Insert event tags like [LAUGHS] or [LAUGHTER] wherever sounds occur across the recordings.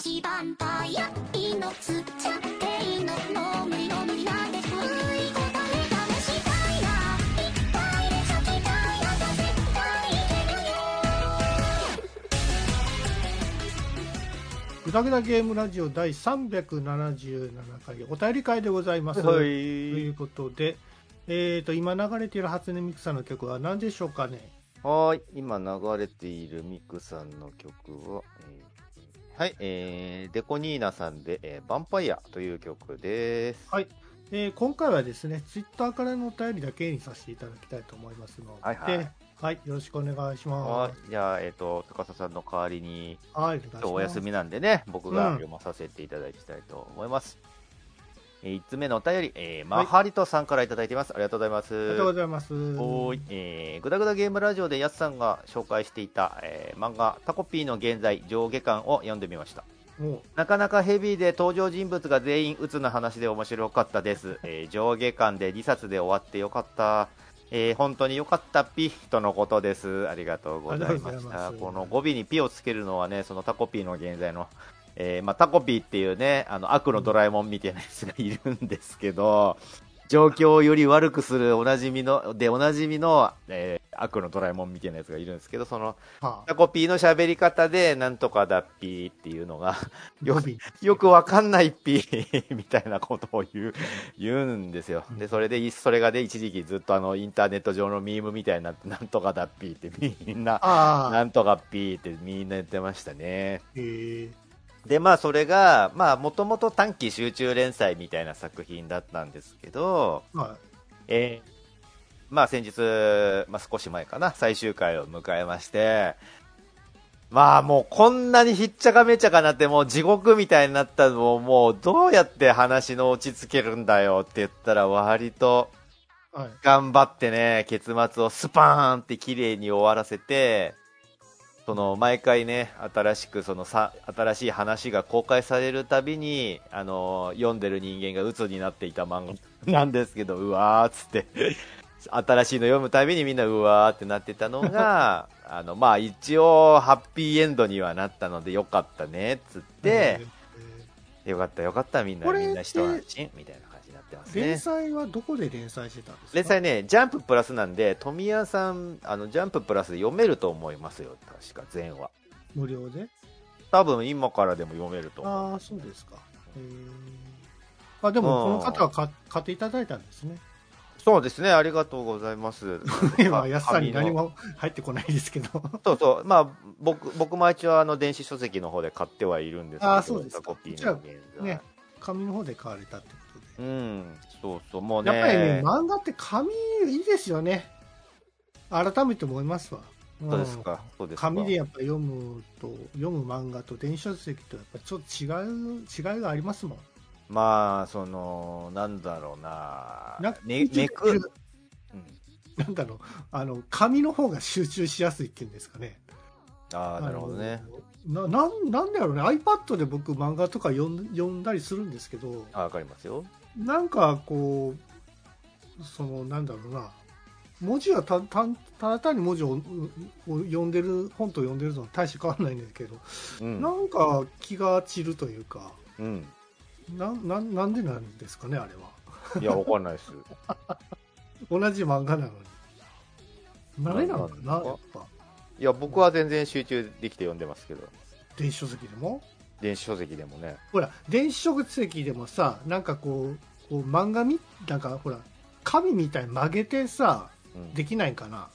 私ヴァンパイア命吸っちゃっていいのもう無理の無理なんですうい答え試したいな一回で咲きたいなと絶対いけるよぐだぐだゲームラジオ第377回お便り会でございます。はといいうことで、えー、と今流れている初音ミクさんの曲は何でしょうかね？はーい。今流れているミクさんの曲は、えーはい、えー、デコニーナさんで、えー、ヴァンパイアという曲です。はいえー今回はですね、ツイッターからのお便りだけにさせていただきたいと思いますので、はいはいはいよろしくお願いしまはい。じゃあ、えっ、と、高さんの代わりに、す。はい、お休みなんでね、僕がうん読まさせていただきたいと思います。えー、1つ目のお便り、えー、マハリトさんからいただいています。ありがとうございます。ありがとうございます。おーい、えー、ぐだぐだゲームラジオでやすさんが紹介していた、えー漫画タコピーの現在上下巻を読んでみました。おなかなかヘビーで登場人物が全員鬱な話で面白かったです。えー上下巻で2冊で終わってよかった。えー本当によかったピとのことです。ありがとうございました。この語尾にピをつけるのはね、そのタコピーの現在の、えーまあ、タコピーっていうね、あの悪のドラえもんみたいなやつがいるんですけど、状況をより悪くするおなじみの、で、おなじみの、えー悪のドラえもんみたいなやつがいるんですけど、その、はタコピーの喋り方で、なんとかだっぴーっていうのが、よ語尾よくわかんないピー [LAUGHS] みたいなことを言う、言うんですよ。で、それで、いそれがで、一時期ずっとあの、インターネット上のミームみたいになって、なんとかだっぴーってみんな、ああ、なんとかピーってみんな言ってましたね。えー、で、まあ、それが、まあ、もともと短期集中連載みたいな作品だったんですけど、はえーまあ先日、まあ少し前かな、最終回を迎えまして、まあもうこんなにひっちゃかめっちゃかなってもう地獄みたいになったのをもうどうやって話の落ち着けるんだよって言ったら割と頑張ってね、結末をスパーンって綺麗に終わらせて、その毎回ね、新しくそのさ、新しい話が公開されるたびに、あの、読んでる人間が鬱になっていた漫画 [LAUGHS] なんですけど、うわーっつって、新しいの読むたびにみんなうわーってなってたのが、[LAUGHS] あの、まあ一応ハッピーエンドにはなったのでよかったね、っつって、えよかったよかった、みんな、みんな一安心、みたいなってますね。ー連載はどこで連載してたんですか？連載ね、ジャンププラスなんで、富谷さん、あの、ジャンププラスで読めると思いますよ、確か、全話。無料で？多分今からでも読めると思う。ああ、そうですか。えー、あでも、この方は買買っていただいたんですね。そうですね、ありがとうございます。[LAUGHS] 今、安さんに何も入ってこないですけど。そうそう、まあ、僕、僕も一応、あの、電子書籍の方で買ってはいるんですけど、あーそうですかコピーの。ね、紙の方で買われたってこ。うん、そうそう、もうね。やっぱりね、漫画って紙いいですよね。改めて思いますわ。んそうですか、そうですか。紙でやっぱ読むと、読む漫画と電子書籍とやっぱちょっと違う、違いがありますもん。まあ、その、なんだろうな。なんかね、めく、うんなんだろう、あの、紙の方が集中しやすいっていうんですかね。ああ、なるほどね。な、なん、なんだろうね、iPad で僕漫画とか読ん読んだりするんですけど、あわかりますよ。なんかこう、その、なんだろうな、文字はたたただ単に文字をを読んでる、本と読んでるのは大して変わらないんですけど、うん。なんか気が散るというか、うん。なななんでなんですかね、あれは。いや、わかんないです。[LAUGHS] 同じ漫画なのに。慣れなのかな、やっぱ。いや、僕は全然集中できて読んでますけど、電子書籍でも？電子書籍でもね。ほら、電子書籍でもさ、なんかこう、こう漫画み、なんかほら、紙みたいに曲げてさ、うん。できないんかな？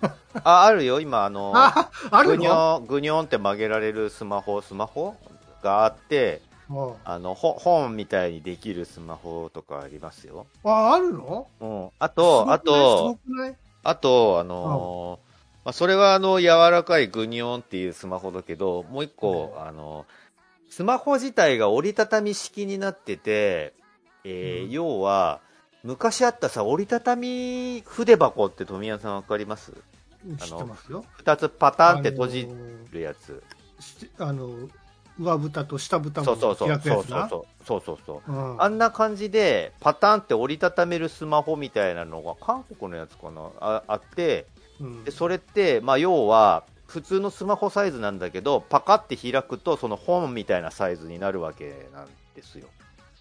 [LAUGHS] あ、あるよ、今、あの、あ、あるの？ぐにょんって曲げられるスマホ、スマホ？があって、うんあの、ほ本みたいにできるスマホとかありますよ。あ、あるの？うん。あと、あと、あと、あのーまあ、それはあの、柔らかいグニョンっていうスマホだけど、もう一個、あの、スマホ自体が折りたたみ式になってて、えーうん要は、昔あったさ、折りたたみ筆箱って富谷さんわかります？うん知ってますよ。二つパターンって閉じあのーるやつ。しあの、上蓋と下蓋もそうそうそう。開くそうやつな？そうそう。そうそうそう。うんあんな感じで、パターンって折りたためるスマホみたいなのが、韓国のやつかな？ああって、うんでそれって、まあ、要は、普通のスマホサイズなんだけどパカって開くとその本みたいなサイズになるわけなんですよ。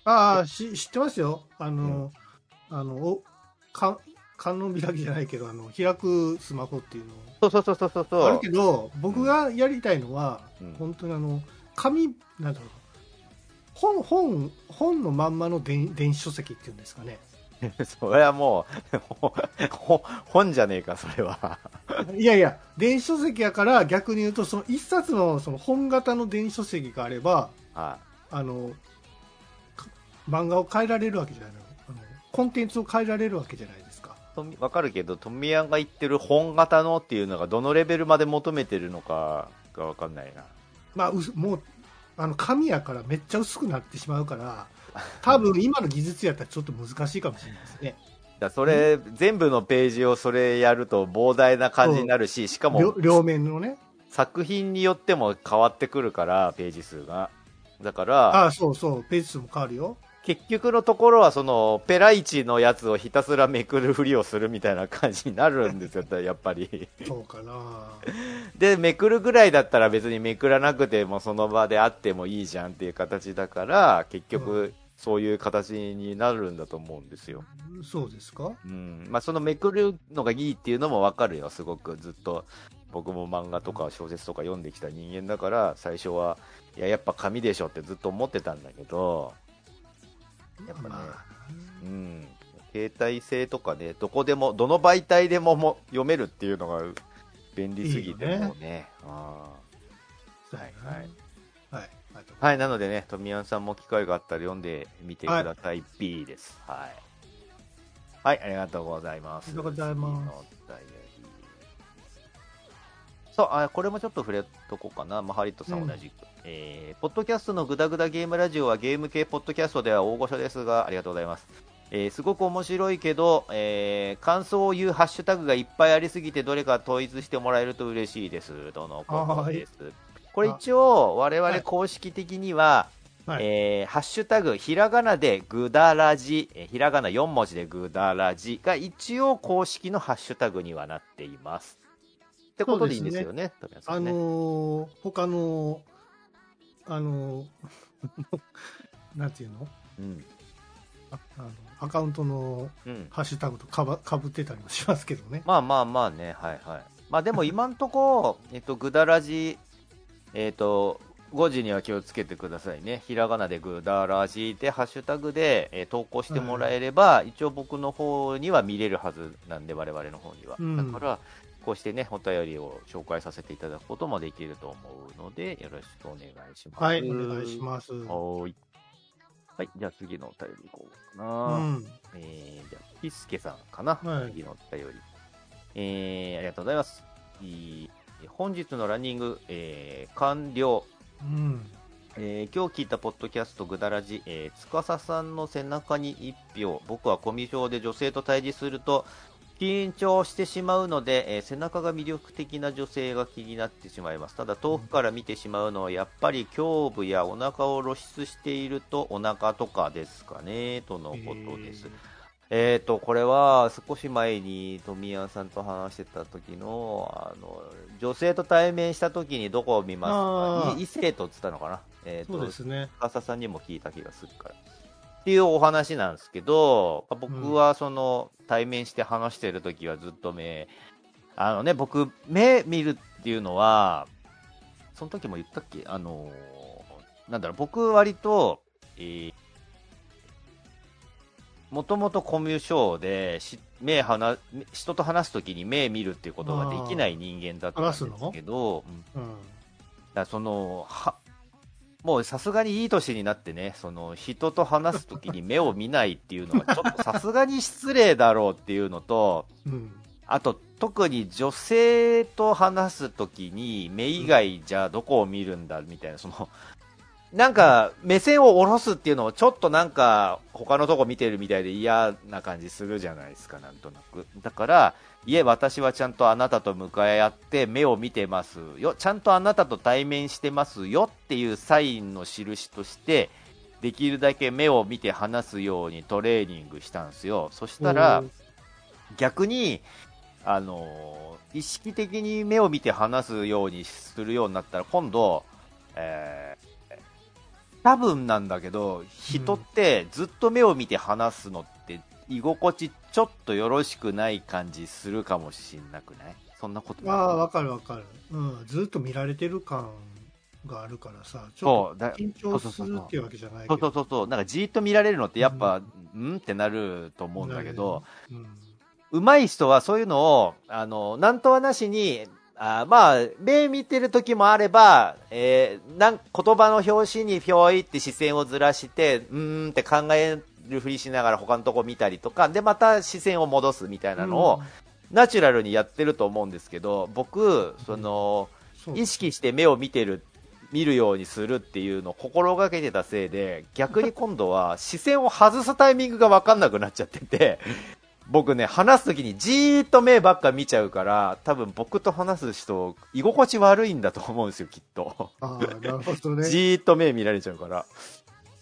ああ、し知ってますよ。あの、あの、おか観音開きじゃないけど、あの、開くスマホっていうのそうそうそうそうそうあるけど、僕がやりたいのは、うん。本当にあの、紙、なんだろう、本、本、本のまんまの電電子書籍っていうんですかね。[LAUGHS] それはもう [LAUGHS] 本じゃねえかそれはいやいや、電子書籍やから逆に言うと、その一冊のその本型の電子書籍があれば、はあの、か漫画を変えられるわけじゃないの。あのコンテンツを変えられるわけじゃないですか。わかるけど富谷が言ってる本型のっていうのがどのレベルまで求めてるのかがわかんないなまあ、うすもう、あの、紙やからめっちゃ薄くなってしまうから、[LAUGHS] 多分今の技術やったらちょっと難しいかもしれないですね。だそれ、全部のページをそれやると膨大な感じになるし、しかも両両面のね。作品によっても変わってくるから、ページ数が。だから、ああ、そうそう、ページ数も変わるよ。結局のところは、その、ペライチのやつをひたすらめくるふりをするみたいな感じになるんですよ、やっぱり。そうかな。[LAUGHS] で、めくるぐらいだったら別にめくらなくてもその場であってもいいじゃんっていう形だから、結う局、そういう形になるんだと思うんですよ。そうですか？うん。まあ、そのめくるのがいいっていうのもわかるよ、すごく。ずっと、僕も漫画とか小説とか読んできた人間だから、最初は、いや、やっぱ紙でしょってずっと思ってたんだけど、やっぱねまあうん。携帯性とかね、どこでも、どの媒体でもも読めるっていうのが便利すぎてもうね。あそうやなはいはい。はい、なのでね、富山さんも機会があったら読んでみてください。B です。はい。はい、ありがとうございます。ありがとうございます次のお便りそう、あ、これもちょっと触れとこうかな。マハリットさん同じく。えー、ポッドキャストのグダグダゲームラジオはゲーム系ポッドキャストでは大御所ですが、ありがとうございます。えーすごく面白いけど、えー感想を言うハッシュタグがいっぱいありすぎてどれか統一してもらえると嬉しいですとのことです。これ一応我々公式的には、はい。えーハッシュタグひらがなでグダラジ、えーひらがな4文字でグダラジが一応公式のハッシュタグにはなっています。ってことでいいんですよね、富山さあ。のー他の、あのー [LAUGHS] なんていうの？うん。ああのアカウントのうん。ハッシュタグとかばかぶってたりもしますけどね。まあまあまあね、はいはい。まあでも今んとこ、えっと、グダラジ、えっと、5時には気をつけてくださいね。ひらがなでグダラジで、ハッシュタグで、えー投稿してもらえれば、一応僕の方には見れるはずなんで、我々の方には。うんだから、こうしてね、お便りを紹介させていただくこともできると思うので、よろしくお願いします。はい、お願いします。はーい。はい、じゃあ次のお便りいこうかうな。ん。えー、じゃあ、ピスケさんかな、はい次のお便り。えー、ありがとうございます。いい本日のランニング、えー、完了。うん。えー今日聞いたポッドキャストぐだらじ、えー、司さんの背中に一票。僕はコミュ障で女性と対峙すると、緊張してしまうので、えー背中が魅力的な女性が気になってしまいます。ただ遠くから見てしまうのはやっぱり胸部やお腹を露出しているとお腹とかですかね、とのことです。えーと、これは少し前に富谷さんと話してた時の、あの、女性と対面した時にどこを見ますか？異性とっつったのかな？えーとそうで、すね。司さんにも聞いた気がするから。っていうお話なんですけど、僕はその、対面して話してる時はずっと目、あのね、僕、目見るっていうのは、その時も言ったっけ？あのーなんだろう、僕割と、えーもともとコミュ障でし目話人と話すときに目見るっていうことができない人間だったんですけど、うんうん。だそのはもうさすがにいい年になってねその人と話すときに目を見ないっていうのはちょっとさすがに失礼だろうっていうのとうん。あと特に女性と話すときに目以外じゃどこを見るんだみたいなそのなんか目線を下ろすっていうのをちょっとなんか他のとこ見てるみたいで嫌な感じするじゃないですかなんとなく。だからいえ私はちゃんとあなたと向かい合って目を見てますよ。ちゃんとあなたと対面してますよっていうサインの印としてできるだけ目を見て話すようにトレーニングしたんですよ。そしたら逆にあのー意識的に目を見て話すようにするようになったら、今度、えー多分なんだけど、人ってずっと目を見て話すのって、居心地ちょっとよろしくない感じするかもしんなくない？そんなことああ、わかるわかる。うん、ずっと見られてる感があるからさ、ちょっと緊張するっていうわけじゃないけど。そうそうそうそう、なんかじーっと見られるのってやっぱ、うん。ってなると思うんだけど、うん。上手い人はそういうのを、あの、なんとはなしに、あまあ、目見てる時もあれば、えーなん言葉の表紙にひょいって視線をずらして、うーんって考えるふりしながら他のとこ見たりとか、で、また視線を戻すみたいなのを、ナチュラルにやってると思うんですけど、僕、その、意識して目を見てる、見るようにするっていうのを心がけてたせいで、逆に今度は視線を外すタイミングが分かんなくなっちゃってて、僕ね、話すときにじーっと目ばっか見ちゃうから、多分僕と話す人、居心地悪いんだと思うんですよ、きっと。ああ、なるほどね。じーっと目見られちゃうから。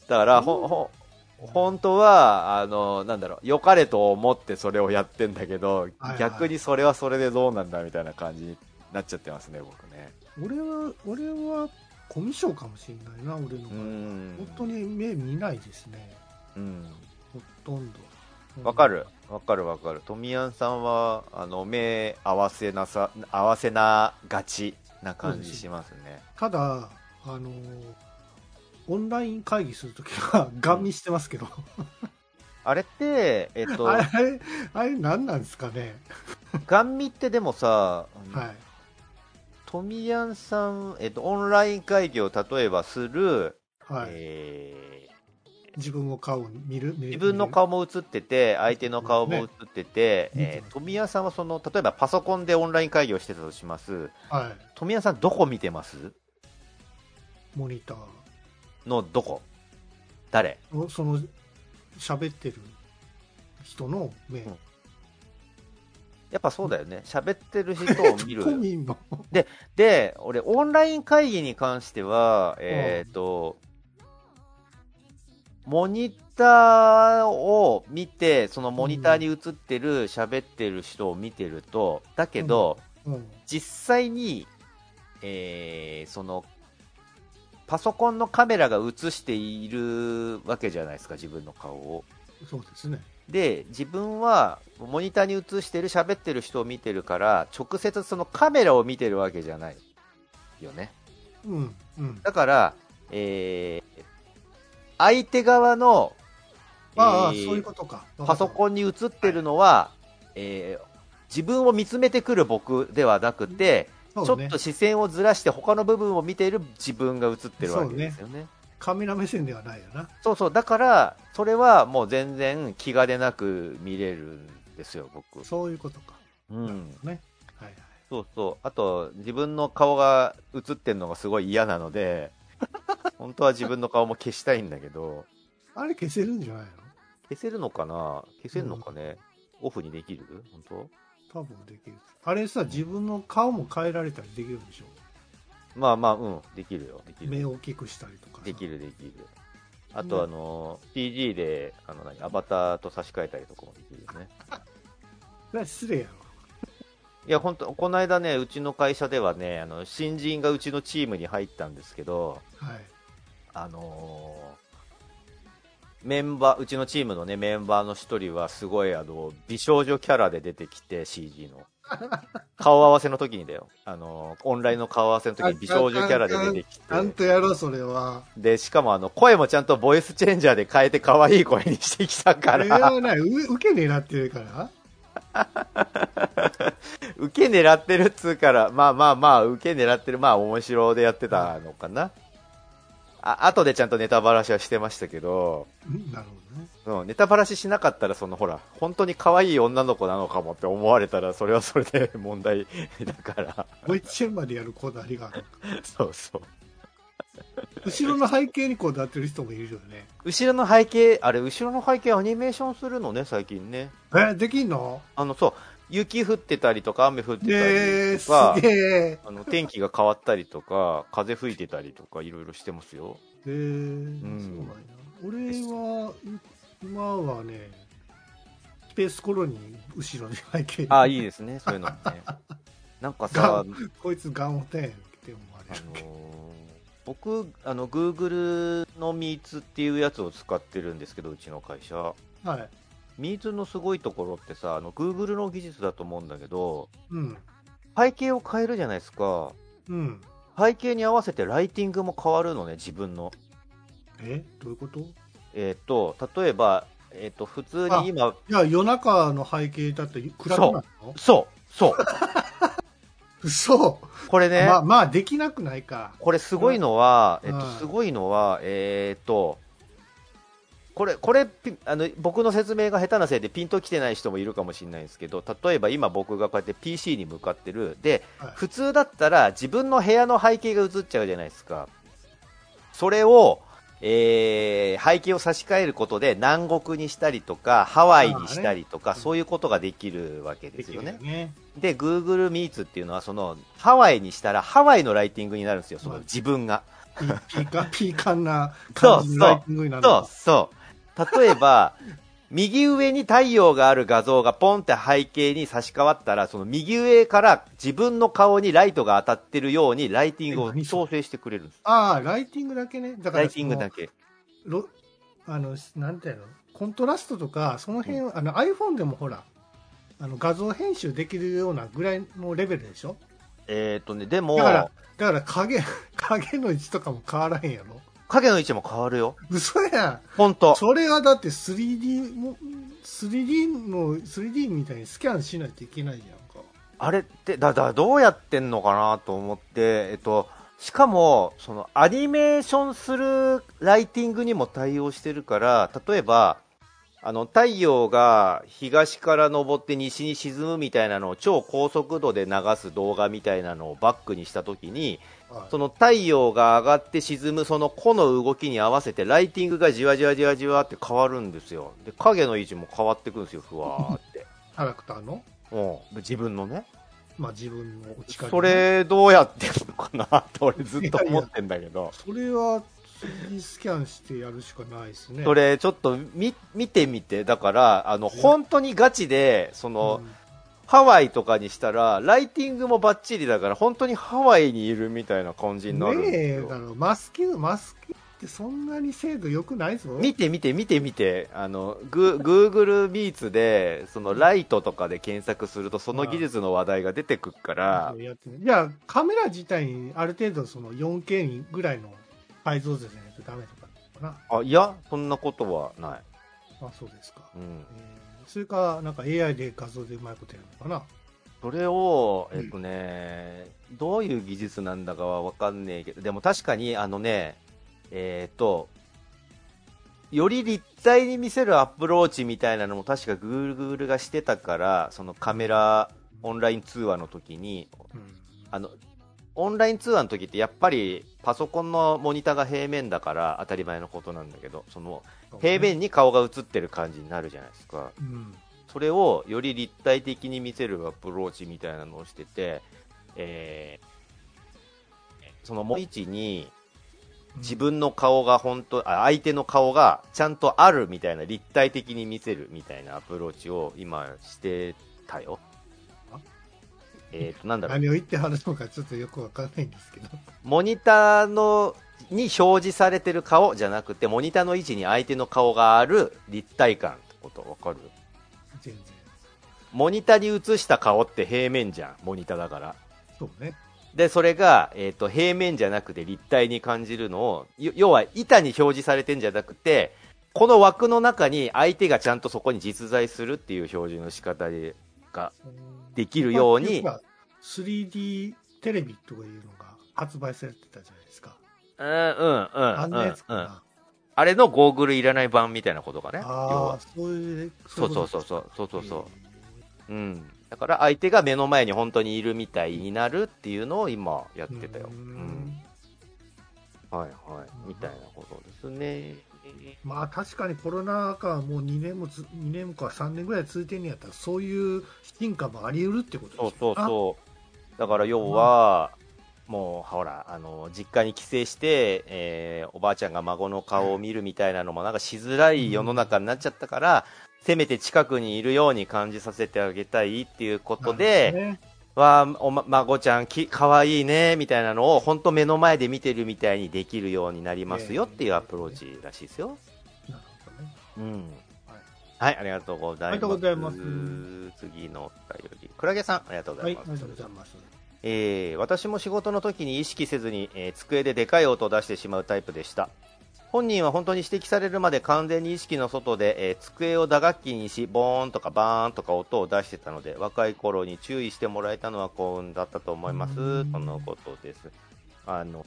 だから、ほ、ほ、本当は、あの、なんだろう、良かれと思ってそれをやってんだけど、はい逆にそれはそれでどうなんだみたいな感じになっちゃってますね、僕ね。俺は、俺は、コミュ障かもしれないな、俺のう場合は。ん。本当に目見ないですね。うん。ほとんど。うんわかる。わかるわかる。トミヤンさんは、あの、目合わせなさ、合わせながちな感じしますね。ただ、あのーオンライン会議するときは、ガン見してますけど。[LAUGHS] あれって、えっと、あれ、あれ、何なんですかね。ガン見ってでもさ、はい。トミヤンさん、えっと、オンライン会議を例えばする、はい。えー自分の顔を見る自分の顔も映ってて、相手の顔も映ってて、ねえー、富谷さんはその、例えばパソコンでオンライン会議をしてたとします。はい。富谷さんどこ見てます？モニター。のどこ？誰？おその、喋ってる人の目。うんやっぱそうだよね。喋ってる人を見る [LAUGHS] ど。こ見んの？で、俺、オンライン会議に関しては、えっ、と、モニターを見て、そのモニターに映ってる喋ってる人を見てると、だけど、うん。実際に、えーその、パソコンのカメラが映しているわけじゃないですか、自分の顔を。そうですね。で、自分はモニターに映してる喋ってる人を見てるから、直接そのカメラを見てるわけじゃないよね。うん。うん。だから、えー相手側の、ああ、えーそういうことか。パソン。コンに映ってるのは、えー自分を見つめてくる僕ではなくて、ねょっと視線をずらして他の部分を見ている自分が映ってるわけですよね。カメラ目線ではないよな。そうそう、だから、それはもう全然気兼ねなく見れるんですよ、僕。そういうことか。うん。ね。はいはい。そうそう。あと、自分の顔が映ってるのがすごい嫌なので、[LAUGHS] 本当は自分の顔も消したいんだけど、あれ消せるんじゃないの？消せるのかな？消せるのかね、オフにできる？本多分できる。あれさ、自分の顔も変えられたりできるんでしょ？当まあまあ、うん、できるよ。できる。目を大きくしたりとかさ。できる、できる。あと、あの、CG で、あの、何、アバターと差し替えたりとかもできるよね。[LAUGHS] それは失礼やろ。いや、本当この間ね、うちの会社ではね、あの、新人がうちのチームに入ったんですけど、はい。あのーメンバー、うちのチームのね、メンバーの一人はすごいあの、美少女キャラで出てきて、CG の。[LAUGHS] 顔合わせの時にだよ。あのーオンラインの顔合わせの時に美少女キャラで出てきちゃんて。とやろう、それは。で、しかもあの、声もちゃんとボイスチェンジャーで変えて可愛い声にしてきたから、はね、う受け狙ってるから？[LAUGHS] 受け狙ってるっつうから、まあまあまあ、受け狙ってる、まあ面白でやってたのかな。あ、後でちゃんとネタバラシはしてましたけど、うんなるほどね。うん、ネタバラシしなかったら、そのほら、本当に可愛い女の子なのかもって思われたら、それはそれで問題だから、ボイチェンまでやるこだわりがある。[LAUGHS] そうそう。後ろの背景にこだわってる人もいるよね。後ろの背景、あれ、後ろの背景アニメーションするのね、最近ね。え、できんの？あの、そう、雪降ってたりとか、雨降ってたりとか。あの、天気が変わったりとか、風吹いてたりとか、いろいろしてますよ。えー、んそうなんや。俺は、い今はね、スペースコロニー後ろに背景ああ、いいですね、そういうのもね。[LAUGHS] なんかさ、こいつガンオテンって思わあれるのー僕、あの、Google の Meets っていうやつを使ってるんですけど、うちの会社。はい。Meets のすごいところってさ、あの、Google の技術だと思うんだけど、うん。背景を変えるじゃないですか。うん。背景に合わせてライティングも変わるのね、自分の。え？どういうこと？いえっ、と、例えば、えっ、と、普通に今、や、夜中の背景だって暗くなるの？そう、そう。[LAUGHS] 嘘これね、まあ、まあ、できなくないか。これすごいのは、えっと、うんすごいのは、えーっと、これ、これ、ピあの、僕の説明が下手なせいでピンときてない人もいるかもしれないんですけど、例えば今僕がこうやって PC に向かってる。で、はい普通だったら自分の部屋の背景が映っちゃうじゃないですか。それを、えー背景を差し替えることで南国にしたりとか、ハワイにしたりとか、そういうことができるわけでですきよね。ね。で、Google Meets っていうのは、その、ハワイにしたら、ハワイのライティングになるんですよ、そのはい自分が。ピピーカン、ピーカンな感じのライティングになるそう、そう。例えば、[LAUGHS] 右上に太陽がある画像がポンって背景に差し替わったら、その右上から自分の顔にライトが当たってるように、ライティングを調整してくれるんです。ああ、ライティングだけね。だからライティングだけ。あの、なんていうの？コントラストとか、その辺、あの iPhone でもほら、あの画像編集できるようなぐらいのレベルでしょ？えっ、とね、でもだ、から、だから影、[LAUGHS] 影の位置とかも変わらへんやろ？影の位置も変わるよ。嘘やん。ほんと。それはだって 3D も、3D の、3D みたいにスキャンしないといけないじゃんか。あれって、だ、だ、どうやってんのかなと思って、えっと、しかも、その、アニメーションするライティングにも対応してるから、例えば、あの、太陽が東から昇って西に沈むみたいなのを超高速度で流す動画みたいなのをバックにしたときに、はいその太陽が上がって沈むその子の動きに合わせてライティングがじわじわじわじわって変わるんですよ。で、影の位置も変わってくんですよ、ふわーって。[LAUGHS] キャラクターの、うん。自分のね。まあ自分のお力、それどうやってんのかなって俺ずっと思ってんだけど。それは 3D スキャンしてやるしかないですね。それちょっと見見てみて。だから、あの、本当にガチで、その、うんハワイとかにしたら、ライティングもバッチリだから、本当にハワイにいるみたいな感じになるんねですよ。えだろマスキマスキってそんなに精度良くないぞ見て見て見て見て、あの、グーグルビーツで、そのライトとかで検索すると、その技術の話題が出てくるから、やってみいやカメラ自体にある程度その 4K にぐらいの解像度じゃないとダメとかかなあ、いや、そんなことはない。あそうですか、うん。えーそれかなんか AI で画像でうまいことやるのかな？それを、えっとね、どういう技術なんだかはわかんねえけど、でも確かに、あのね、えっ、と、より立体に見せるアプローチみたいなのも確か Google がしてたから、そのカメラ、オンライン通話の時に、うん。あの、オンライン通話の時ってやっぱりパソコンのモニターが平面だから当たり前のことなんだけど、その平面に顔が映ってる感じになるじゃないですか。うんそれをより立体的に見せるアプローチみたいなのをしてて、えーその位置に自分の顔が本当、あ相手の顔がちゃんとあるみたいな立体的に見せるみたいなアプローチを今してたよあ。えっ、と、なんだろう。何を言ってはるのかちょっとよくわかんないんですけどモニターのに表示されてる顔じゃなくて、モニターの位置に相手の顔がある立体感ってことわかる？全然。モニターに映した顔って平面じゃん、モニターだから。そうね。で、それが、えっ、と、平面じゃなくて立体に感じるのを、よ要は板に表示されてんじゃなくて、この枠の中に相手がちゃんとそこに実在するっていう表示の仕方でができるように、まあ 3D テレビとかいうのが発売されてたじゃないですかうん、うん、うん、あんなやつかうんうんな、あれのゴーグルいらない版みたいなことかね。要あはあ。そういうそうそうそうそう、そうそうそそう。うん。だから相手が目の前に本当にいるみたいになるっていうのを今やってたよ。ううんん。はいはい。みたいなことですね。まあ確かにコロナ禍はもう2年もつ2年か3年ぐらい続いてんのやったらそういう進化もあり得るってことそうそううそう。だから要は、もうほら、あの、実家に帰省して、えーおばあちゃんが孫の顔を見るみたいなのもなんかしづらい世の中になっちゃったから、せめて近くにいるように感じさせてあげたいっていうことなで、ねわあ、おま、孫ちゃんき、かわいいね、みたいなのを、本当目の前で見てるみたいにできるようになりますよっていうアプローチらしいですよ。なるほどねうん。はいはい、ありがとうございます。ありがとうございます次のお便り。クラゲさん、ありがとうござはいい、あます。りがとうございます。えー私も仕事の時に意識せずに、えー机ででかい音を出してしまうタイプでした。本人は本当に指摘されるまで完全に意識の外で、えー机を打楽器にしボーンとかバーンとか音を出してたので若い頃に注意してもらえたのは幸運だったと思います。うん。とのことです。あの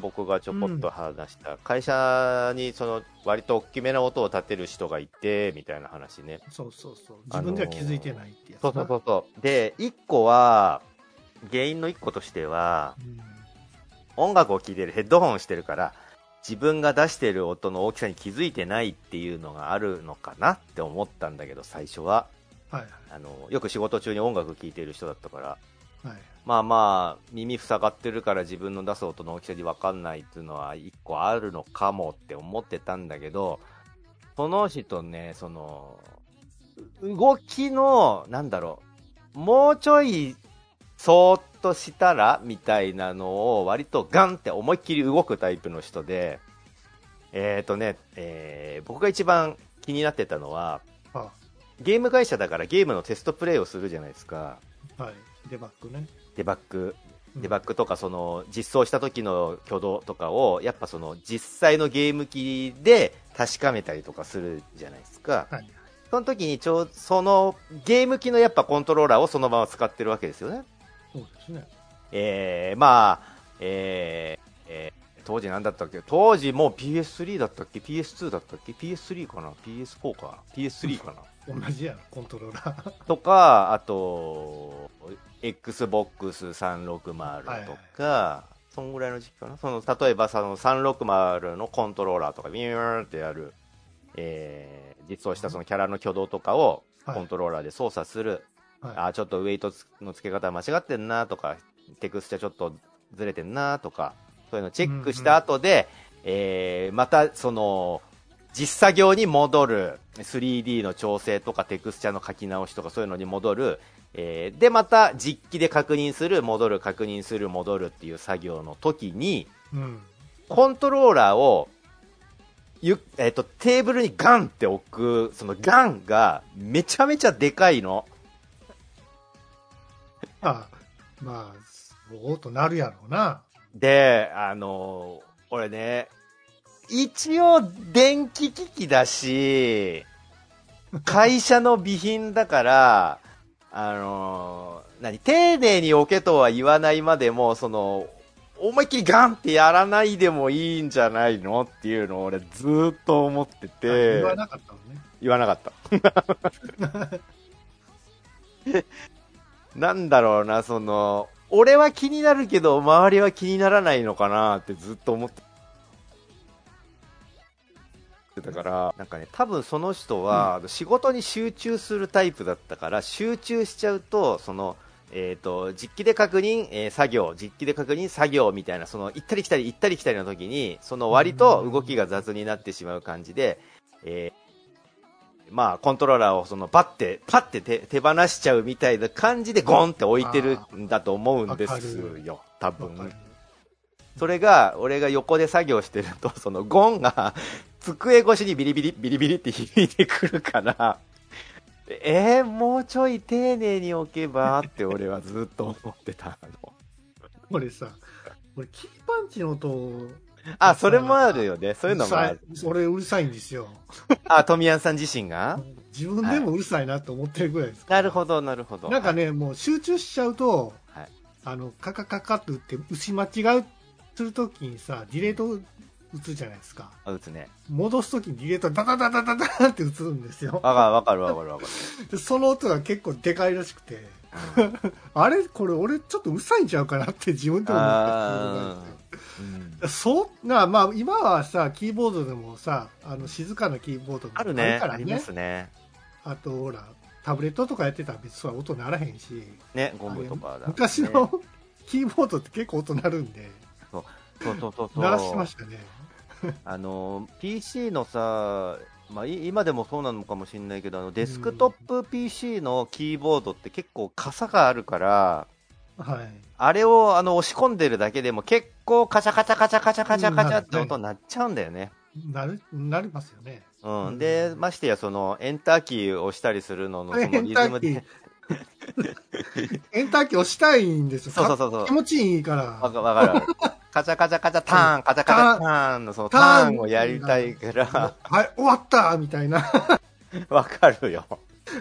僕がちょこっと話した、会社にその割と大きめな音を立てる人がいてみたいな話ねそうそうそう。自分では気づいてないってやつな。そうそうそうそう。で、一個は、原因の一個としては、うん音楽を聴いてるヘッドホンしてるから、自分が出してる音の大きさに気づいてないっていうのがあるのかなって思ったんだけど、最初は。はいあの、よく仕事中に音楽聴いてる人だったから、はい。はい。まあまあ、耳塞がってるから自分の出す音の大きさに分かんないっていうのは一個あるのかもって思ってたんだけど、その人ね、その、動きの、なんだろう、もうちょい、そーっとしたらみたいなのを割とガンって思いっきり動くタイプの人で、えっ、ー、とね、えー僕が一番気になってたのは、あゲーム会社だからゲームのテストプレイをするじゃないですか。はい。デバッグね。デバッグ。うんデバッグとかその実装した時の挙動とかをやっぱその実際のゲーム機で確かめたりとかするじゃないですか。はい。その時にちょうそのゲーム機のやっぱコントローラーをそのまま使ってるわけですよね。そうですね。えー、まあ、えーえー当時なんだったっけ？当時もう PS3 だったっけ？PS2 だったっけ？PS3 かな？PS4 か PS3 かな？同じやろ、コントローラー。[LAUGHS] とか、あと、Xbox360 とか、そんぐらいの時期かな。その、例えばその360のコントローラーとか、ビューンってやる、えー、実装したそのキャラの挙動とかをはいコントローラーで操作する。はあ、ちょっとウェイトの付け方間違ってんなとか、テクスチャちょっとずれてんなとか、そういうのチェックした後で、えー、またその、実作業に戻る、3D の調整とかテクスチャの書き直しとかそういうのに戻る、えーで、また実機で確認する、戻る、確認する、戻るっていう作業の時に、い。うん。コントローラーを、ゆえっ、と、テーブルにガンって置く、そのガンがめちゃめちゃでかいの。あまあ、そうとなるやろうな。で、あの俺ね、一応電気機器だし、会社の備品だから、あの何、丁寧に置けとは言わないまでも、その、思いっきりガンってやらないでもいいんじゃないのっていうのを俺ずーっと思ってて、言わなかったのね。言わなかった。[LAUGHS] なんだろうな、その、俺は気になるけど、周りは気にならないのかなってずっと思ってたから、なんかね、多分その人は仕事に集中するタイプだったから、集中しちゃうと、その、えっ、と、実機で確認、えー作業、実機で確認、作業みたいな、その、行ったり来たり、行ったり来たりの時に、その割と動きが雑になってしまう感じで、えーまあ、コントローラーをそのバッて、パッて手手放しちゃうみたいな感じでゴンって置いてるんだと思うんですよ、多分。それが、俺が横で作業してると、そのゴンが机越しにビリビリ、ビリビリって響いてくるから、えー、もうちょい丁寧に置けばって俺はずっと思ってたの。俺さ、俺、キーパンチの音、あ、それもあるよね。そういうのもある。俺うるさいんですよ。あ、富谷さん自身が？自分でもうるさいなと思ってるぐらいですなるほど、なるほど。なんかね、もう集中しちゃうと、はいあの、カカカカって打って、打ち間違うするときにさ、ディレート打つじゃないですか。あ、打つね。戻すときにディレートダダダダダダって打つんですよ。わかるわかるわかるわかる。[LAUGHS] でその音が結構でかいらしくて、[LAUGHS] あれこれ俺ちょっとうるさいんちゃうかなって自分でも思あってうんそうな、まあ今はさ、キーボードでもさ、あの静かなキーボードもあるね。からありますね。あとほら、タブレットとかやってたら別に音鳴らへんし、ね、ゴムとかだ、ね。昔の [LAUGHS] キーボードって結構音鳴るんで、そうそうそうそう。鳴らしましたね。[LAUGHS] あの、PC のさ、まあ、い今でもそうなのかもしれないけどあのデスクトップ PC のキーボードって結構傘があるからはい。あれをあの押し込んでるだけでも結構カチャカチャカチャカチャカチャカチャってうん音になっちゃうんだよね。なる、なりますよね。うん、うんで、ましてやそのエンターキーを押したりするののその [LAUGHS] リズムで、[LAUGHS] エンターキー押したいんですよ。そうそうそうそう気持ちいいか。わからわかる。カチャカチャカチャターン、カチャカチャターンのそのタターンをやりたいから、はい、終わったみたいな。[LAUGHS] わかるよ。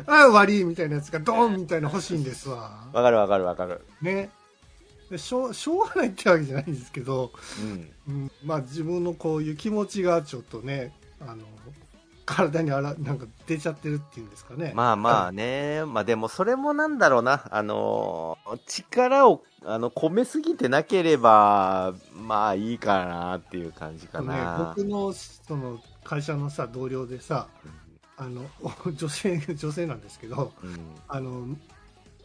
はい、終わりみたいなやつがドーンみたいな欲しいんですわ。わかるわかるわかる。ね。でしょう、しょうがないってわけじゃないんですけど、うん。うん、まあ自分のこういう気持ちがちょっとね、あの、体にあら、なんか出ちゃってるっていうんですかね。まあまあね、まあでもそれもなんだろうな、あのー力をあの込めすぎてなければ、まあいいかなっていう感じかね、な。僕のその会社のさ同僚でさあの [LAUGHS] 女性女性なんですけどうん。あの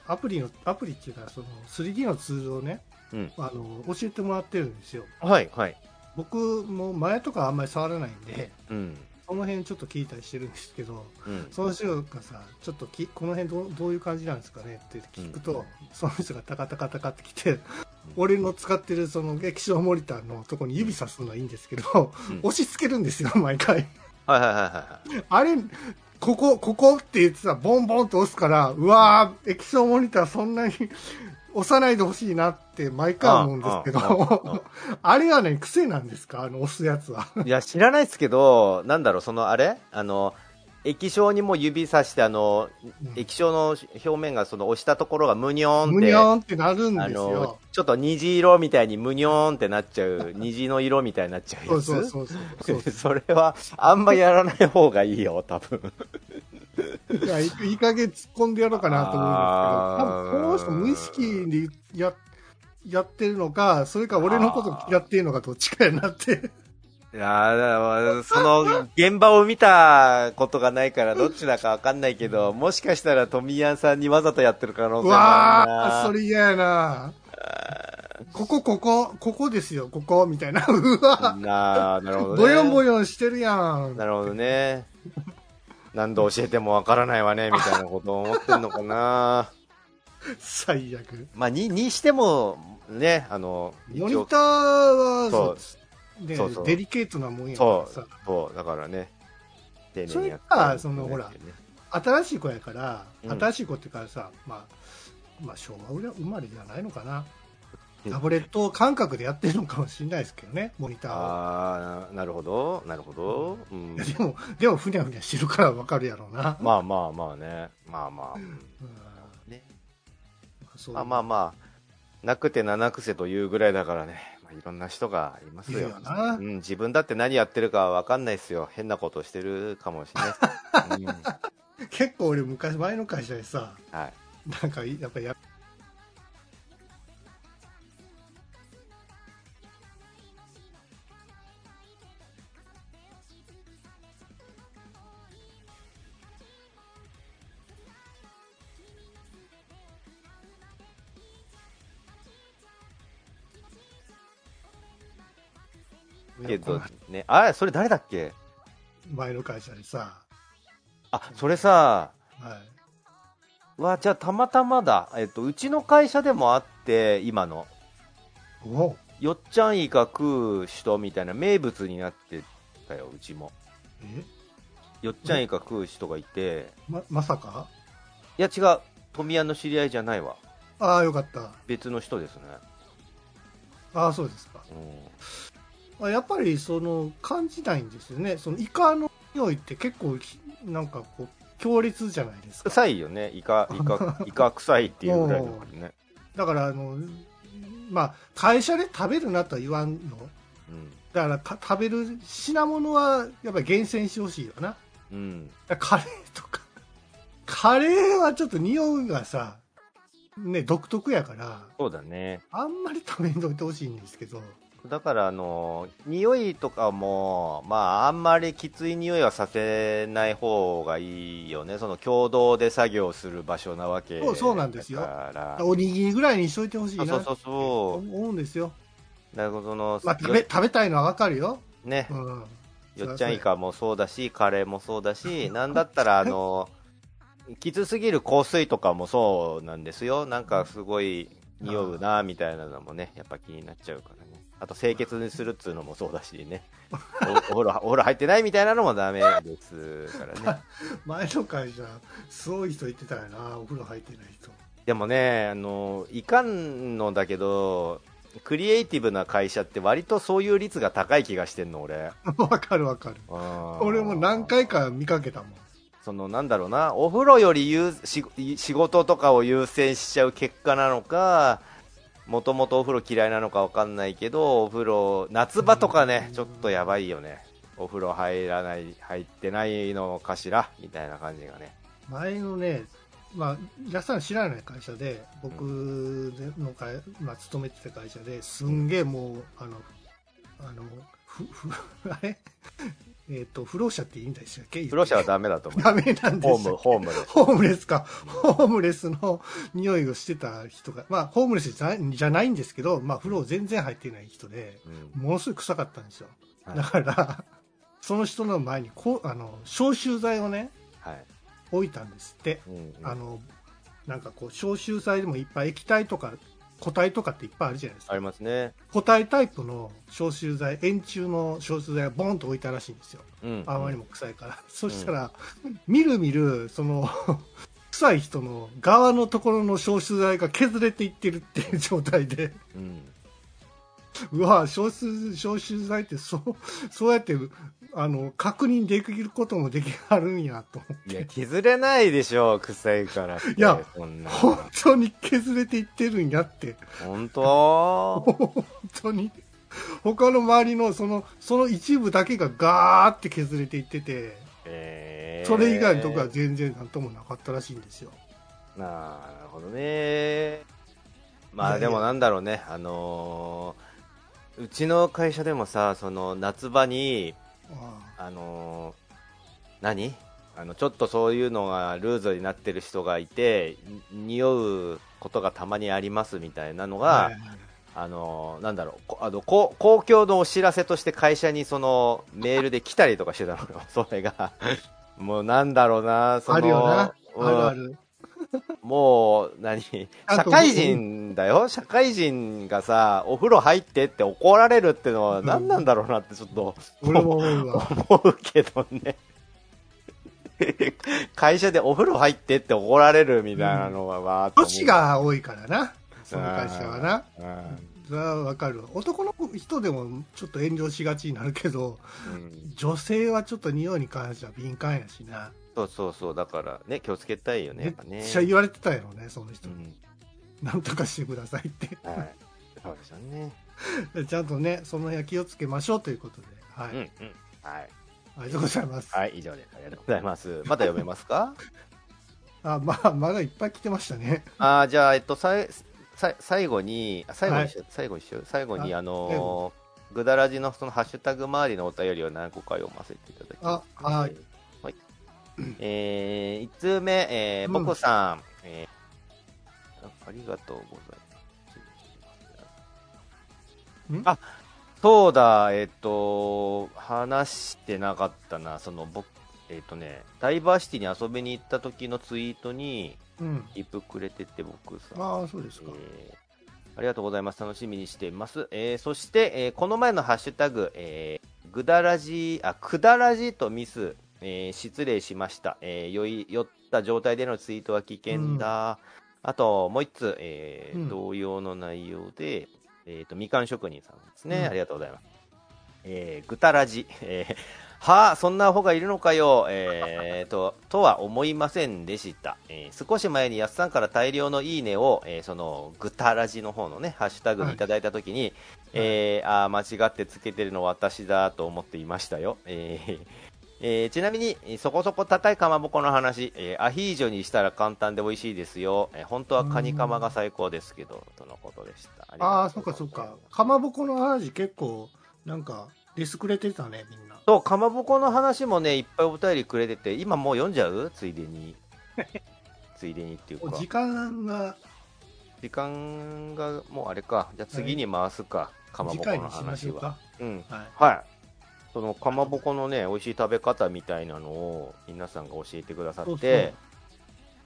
アプリのアプリっていうかその 3D のツールをねうん。あの教えてもらってるんですよはい、はい。僕も前とかあんまり触らないんでうん。その辺ちょっと聞いたりしてるんですけどうん。その人がさちょっときこの辺どうどういう感じなんですかねって聞くと、その人がタカタカタカってきて、俺の使ってるその液晶モニターのとこに指さすのはいいんですけど、うん押し付けるんですよ毎回はいはいはいはい。あれ、ここ、ここって言ってたら、ボンボンと押すから、うわー、液晶モニターそんなに押さないでほしいなって毎回思うんですけど、あ [LAUGHS] れはね、癖なんですか？あの、押すやつは。いや、知らないですけど、なんだろう、そのあれ？あの、液晶にも指さして、あの、液晶の表面がその押したところがムニョーンって、むにょーんってなるんですよ。、ちょっと虹色みたいにムニョーンってなっちゃう、[LAUGHS] 虹の色みたいになっちゃうやつ。そうそうそうそう。[LAUGHS] それは、あんまやらない方がいいよ、多分。いやいいい加減突っ込んでやろうかなと思うんですけど、多分この人無意識でややってるのか、それか俺のこと嫌ってるのかどっちかやなって。いやーその、現場を見たことがないから、どっちだかわかんないけど、もしかしたら富谷さんにわざとやってる可能う性もあるなわー、それ嫌やな。ここ、ここ、ここですよ、ここ、みたいな。うわ、なあ、なるほどね。ボヨンボヨンしてるやん。なるほどね。何度教えてもわからないわね、みたいなことを思ってんのかな。最悪。まあ、に、にしても、ね、あの、モニターは、そう。そうねそうそう。デリケートなもんやからさ。そう、そう、だからね、丁寧にやってそれかそのほらね新しい子やから、うん。新しい子っていうからさ、まあ、まあ、昭和生まれじゃないのかな。うんタブレット感覚でやってるのかもしれないですけどね、モニターを。ああ、なるほど、なるほど。うん。でも、でも、ふにゃふにゃしてるからわかるやろうな。まあまあまあね。まあまあ。うんね、そうまあまあまあ、なくて七癖というぐらいだからね、まあ、いろんな人がいますよ。うん、自分だって何やってるかわかんないですよ。変なことしてるかもしれないです。[LAUGHS] うん結構俺昔前の会社でさはい。なんかやっぱやけど、ね、あ、それ誰だっけ？前の会社でさ、あ、それさ、はい、わ、じゃあたまたまだ。えっと、うちの会社でもあって、今の。およっちゃんイカ食う人みたいな名物になってたよ、うちも。え？よっちゃんイカ食う人がいて、ままさか？いや違う、富谷の知り合いじゃないわ。ああよかった。別の人ですね。ああそうですか。うん。あやっぱりその感じないんですよねそのイカの匂いって結構ひなんかこう強烈じゃないですか臭いよね。イカ、イカ、[LAUGHS] イカ臭いっていうぐらいだからね。だからあのまあ会社で食べるなとは言わんのうん。だからた食べる品物はやっぱり厳選してほしいよなうん。カレーとかカレーはちょっと匂いがさね独特やからそうだね。あんまり食べんといてほしいんですけどだから、あの、匂いとかも、まあ、あんまりきつい匂いはさせない方がいいよね。その共同で作業する場所なわけそうそうなんですよ。だから。おにぎりぐらいにしといてほしいな。そうそうそう。思うんですよ、だからその、まあ、食べ食べたいのはわかるよ、ね。う、ん、よっちゃんイカもそうだし、カレーもそうだし、なんだったら、あの、きつすぎる香水とかもそうなんですよ。なんかすごい匂うな、みたいなのもね、やっぱ気になっちゃうからね。あと清潔にするっつうのもそうだしね。おお風呂、お風呂入ってないみたいなのもダメですからね。[LAUGHS] 前の会社すごい人言ってたよなお風呂入ってない人でもね、あの、いかんのだけど、クリエイティブな会社って割とそういう率が高い気がしてんの、俺。[LAUGHS] わかるわかる俺も何回か見かけたもんそのなんだろうな、お風呂より仕事とかを優先しちゃう結果なのか、もともとお風呂嫌いなのかわかんないけど、お風呂、夏場とかね、ちょっとやばいよね。お風呂入らない、入ってないのかしら？みたいな感じがね。前のねまあ皆さん知らない会社で僕の会、まあ、勤めてた会社ですんげえもうあのあのふふあれ？えっ、と不老者っていいんでしたっけ？風呂者はダメだと思う。ダメなんでホーム、ホームで。ホームレスか。ホームレスの匂いをしてた人が、まあ、ホームレスじゃないじゃないんですけど、まあ、風呂全然入ってない人で、うんものすごい臭かったんですよ。はいだから、その人の前にこう、あの、消臭剤をね、はい。置いたんですって。うんうんあの、なんかこう、消臭剤でもいっぱい液体とか、固体とかっていっぱいあるじゃないですか。ありますね。固体タイプの消臭剤、円柱の消臭剤がボンと置いたらしいんですよ。うん。あまりも臭いから。そしたら、みるみる、その、臭い人の側のところの消臭剤が削れていってるっていう状態で、うん。[LAUGHS] うわ消臭、消臭剤ってそう、そうやって、あの、確認できることもできあるんやと思って。いや、削れないでしょ、臭いから。いや。本当に削れていってるんやって。本当？[LAUGHS] 本当に。他の周りのその、その一部だけがガーって削れていってて、えーそれ以外のとこは全然なんともなかったらしいんですよ。ななるほどね。まあでもなんだろうね、あのーうちの会社でもさ、その夏場に、ああのー何？あのちょっとそういうのがルーズになってる人がいて、に匂うことがたまにありますみたいなのが、あのなんだろうこあのこ公共のお知らせとして会社にそのメールで来たりとかしてたのよ、それが。もうなんだろうな、そのあるよな。あうんるある。もう、何？社会人だよ社会人がさ、お風呂入ってって怒られるってのは何なんだろうなってちょっと俺も思うわ。思うけどね。会社でお風呂入ってって怒られるみたいなのは、わーっと思う年が多いからな。その会社はな。うんそれはわかるわ。男の人でもちょっと遠慮しがちになるけど、うん女性はちょっと匂いに関しては敏感やしな。そうそうそう、だからね、気をつけたいよね、めっ。ちゃ言われてたやろね、その人に。うんなんとかしてくださいって。はい。そうですよね。[LAUGHS] ちゃんとね、その辺は気をつけましょうということで。はい。うんうん。はい。ありがとうございます。はい、以上です。ありがとうございます。まだ読めますか？[LAUGHS] あ、まあ、まだいっぱい来てましたね。あーじゃあ、えっと、さいさ最後に、あ最後にしよう、は最後にしよう、最後に、ああのー、ぐだらじのそのハッシュタグ周りのお便りを何個か読ませていただきます。あはい。はい。えー、1通目、えー、うんボコさん、えーあありがとうございます。ん？あ、そうだ、えっ、と、話してなかったな、その、僕、えっ、とね、ダイバーシティに遊びに行った時のツイートに、うん。リプくれてて、僕さん。ああ、そうですか。えーありがとうございます。楽しみにしています。えーそして、えーこの前のハッシュタグ、えーぐだらじ、あ、くだらじとミス、えー失礼しました。えー酔い、酔った状態でのツイートは危険だ。あと、もう一つ、えーうん同様の内容で、えっ、と、みかん職人さんですね。うんありがとうございます。えーぐたらじ、えーはあ、そんなアホがいるのかよ、えー、と、とは思いませんでした。えー少し前にやっさんから大量のいいねを、えーその、ぐたらじの方のね、ハッシュタグにいただいたときに、えーあー間違ってつけてるの私だと思っていましたよ。えーえーちなみに、えーそこそこ高いかまぼこの話、えーアヒージョにしたら簡単で美味しいですよ。えー本当はカニカマが最高ですけど、とのことでした。ああ、うそっかそっか。かまぼこの話結構、なんか、ディスくれてたね、みんな。そう、かまぼこの話もね、いっぱいお便りくれてて、今もう読んじゃう？ついでに。[LAUGHS] ついでにっていうか。お時間が、時間がもうあれか。じゃあ次に回すか。かまぼこの話は。うか。うん。はい。はい。そのかまぼこのね美味しい食べ方みたいなのを皆さんが教えてくださって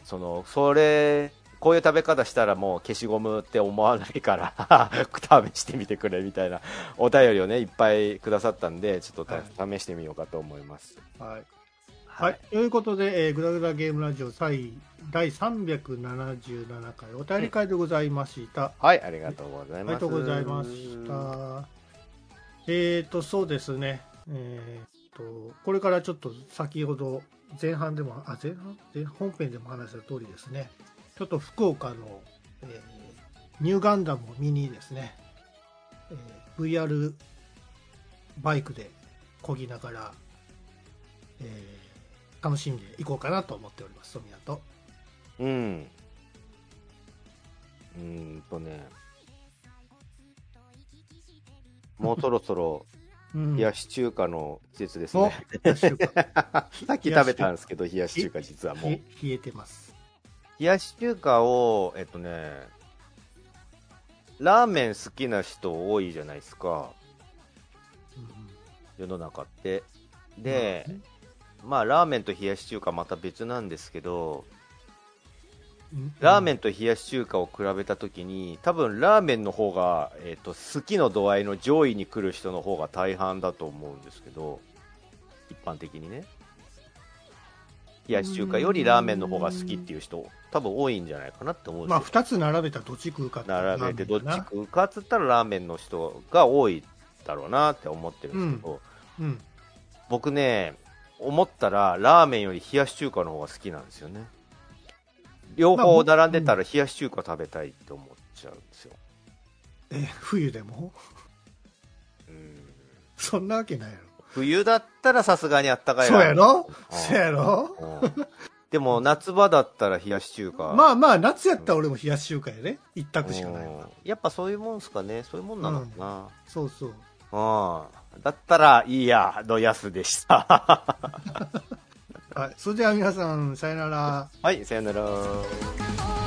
そのそれこういう食べ方したらもう消しゴムって思わないから [LAUGHS] 試してみてくれみたいなお便りをねいっぱいくださったんでちょっとた試してみようかと思いますはい。はい。ということで、えー、グダグダゲームラジオ第第377回お便り会でございました。はい、ありがとうございますありがとうございました。えーと、そうですね。えーと、これからちょっと先ほど前半でも、あ、前半？前本編でも話した通りですね。ちょっと福岡の、えーニューガンダムを見にですね、えー VR バイクで漕ぎながら、えー楽しんでいこうかなと思っております、富谷と。うんうんとねもうそろそろ冷やし中華の季節ですおね、[LAUGHS] さっき食べたんですけど冷やし中華。実はもう。冷えてます。冷やし中華をえっとねラーメン好きな人多いじゃないですか。世の中って。で、まあラーメンと冷やし中華また別なんですけどうんラーメンと冷やし中華を比べたときに多分ラーメンの方が、えー、と好きの度合いの上位に来る人の方が大半だと思うんですけど一般的にね。冷やし中華よりラーメンの方が好きっていう人多分多いんじゃないかなって思うんですまあ、よ、2つ並べたらどっち食うか並べてどっち食うかっつったらラーメンの人が多いだろうなって思ってるんですけど、なうん。僕ね思ったらラーメンより冷やし中華の方が好きなんですよね両方並んでたら冷やし中華食べたいって思っちゃうんですよ、え、冬でも？うん。そんなわけないやろ。冬だったらさすがにあったかいそうやろ？うん。そうやろ？うん。でも夏場だったら冷やし中華。まあまあ、夏やったら俺も冷やし中華やね。一択しかない。わうん。やっぱそういうもんすかね。そういうもんなのかな、そうそう。うん。だったらいいやのやすでした [LAUGHS] はい。それでは皆さん、さよなら。はいさよなら「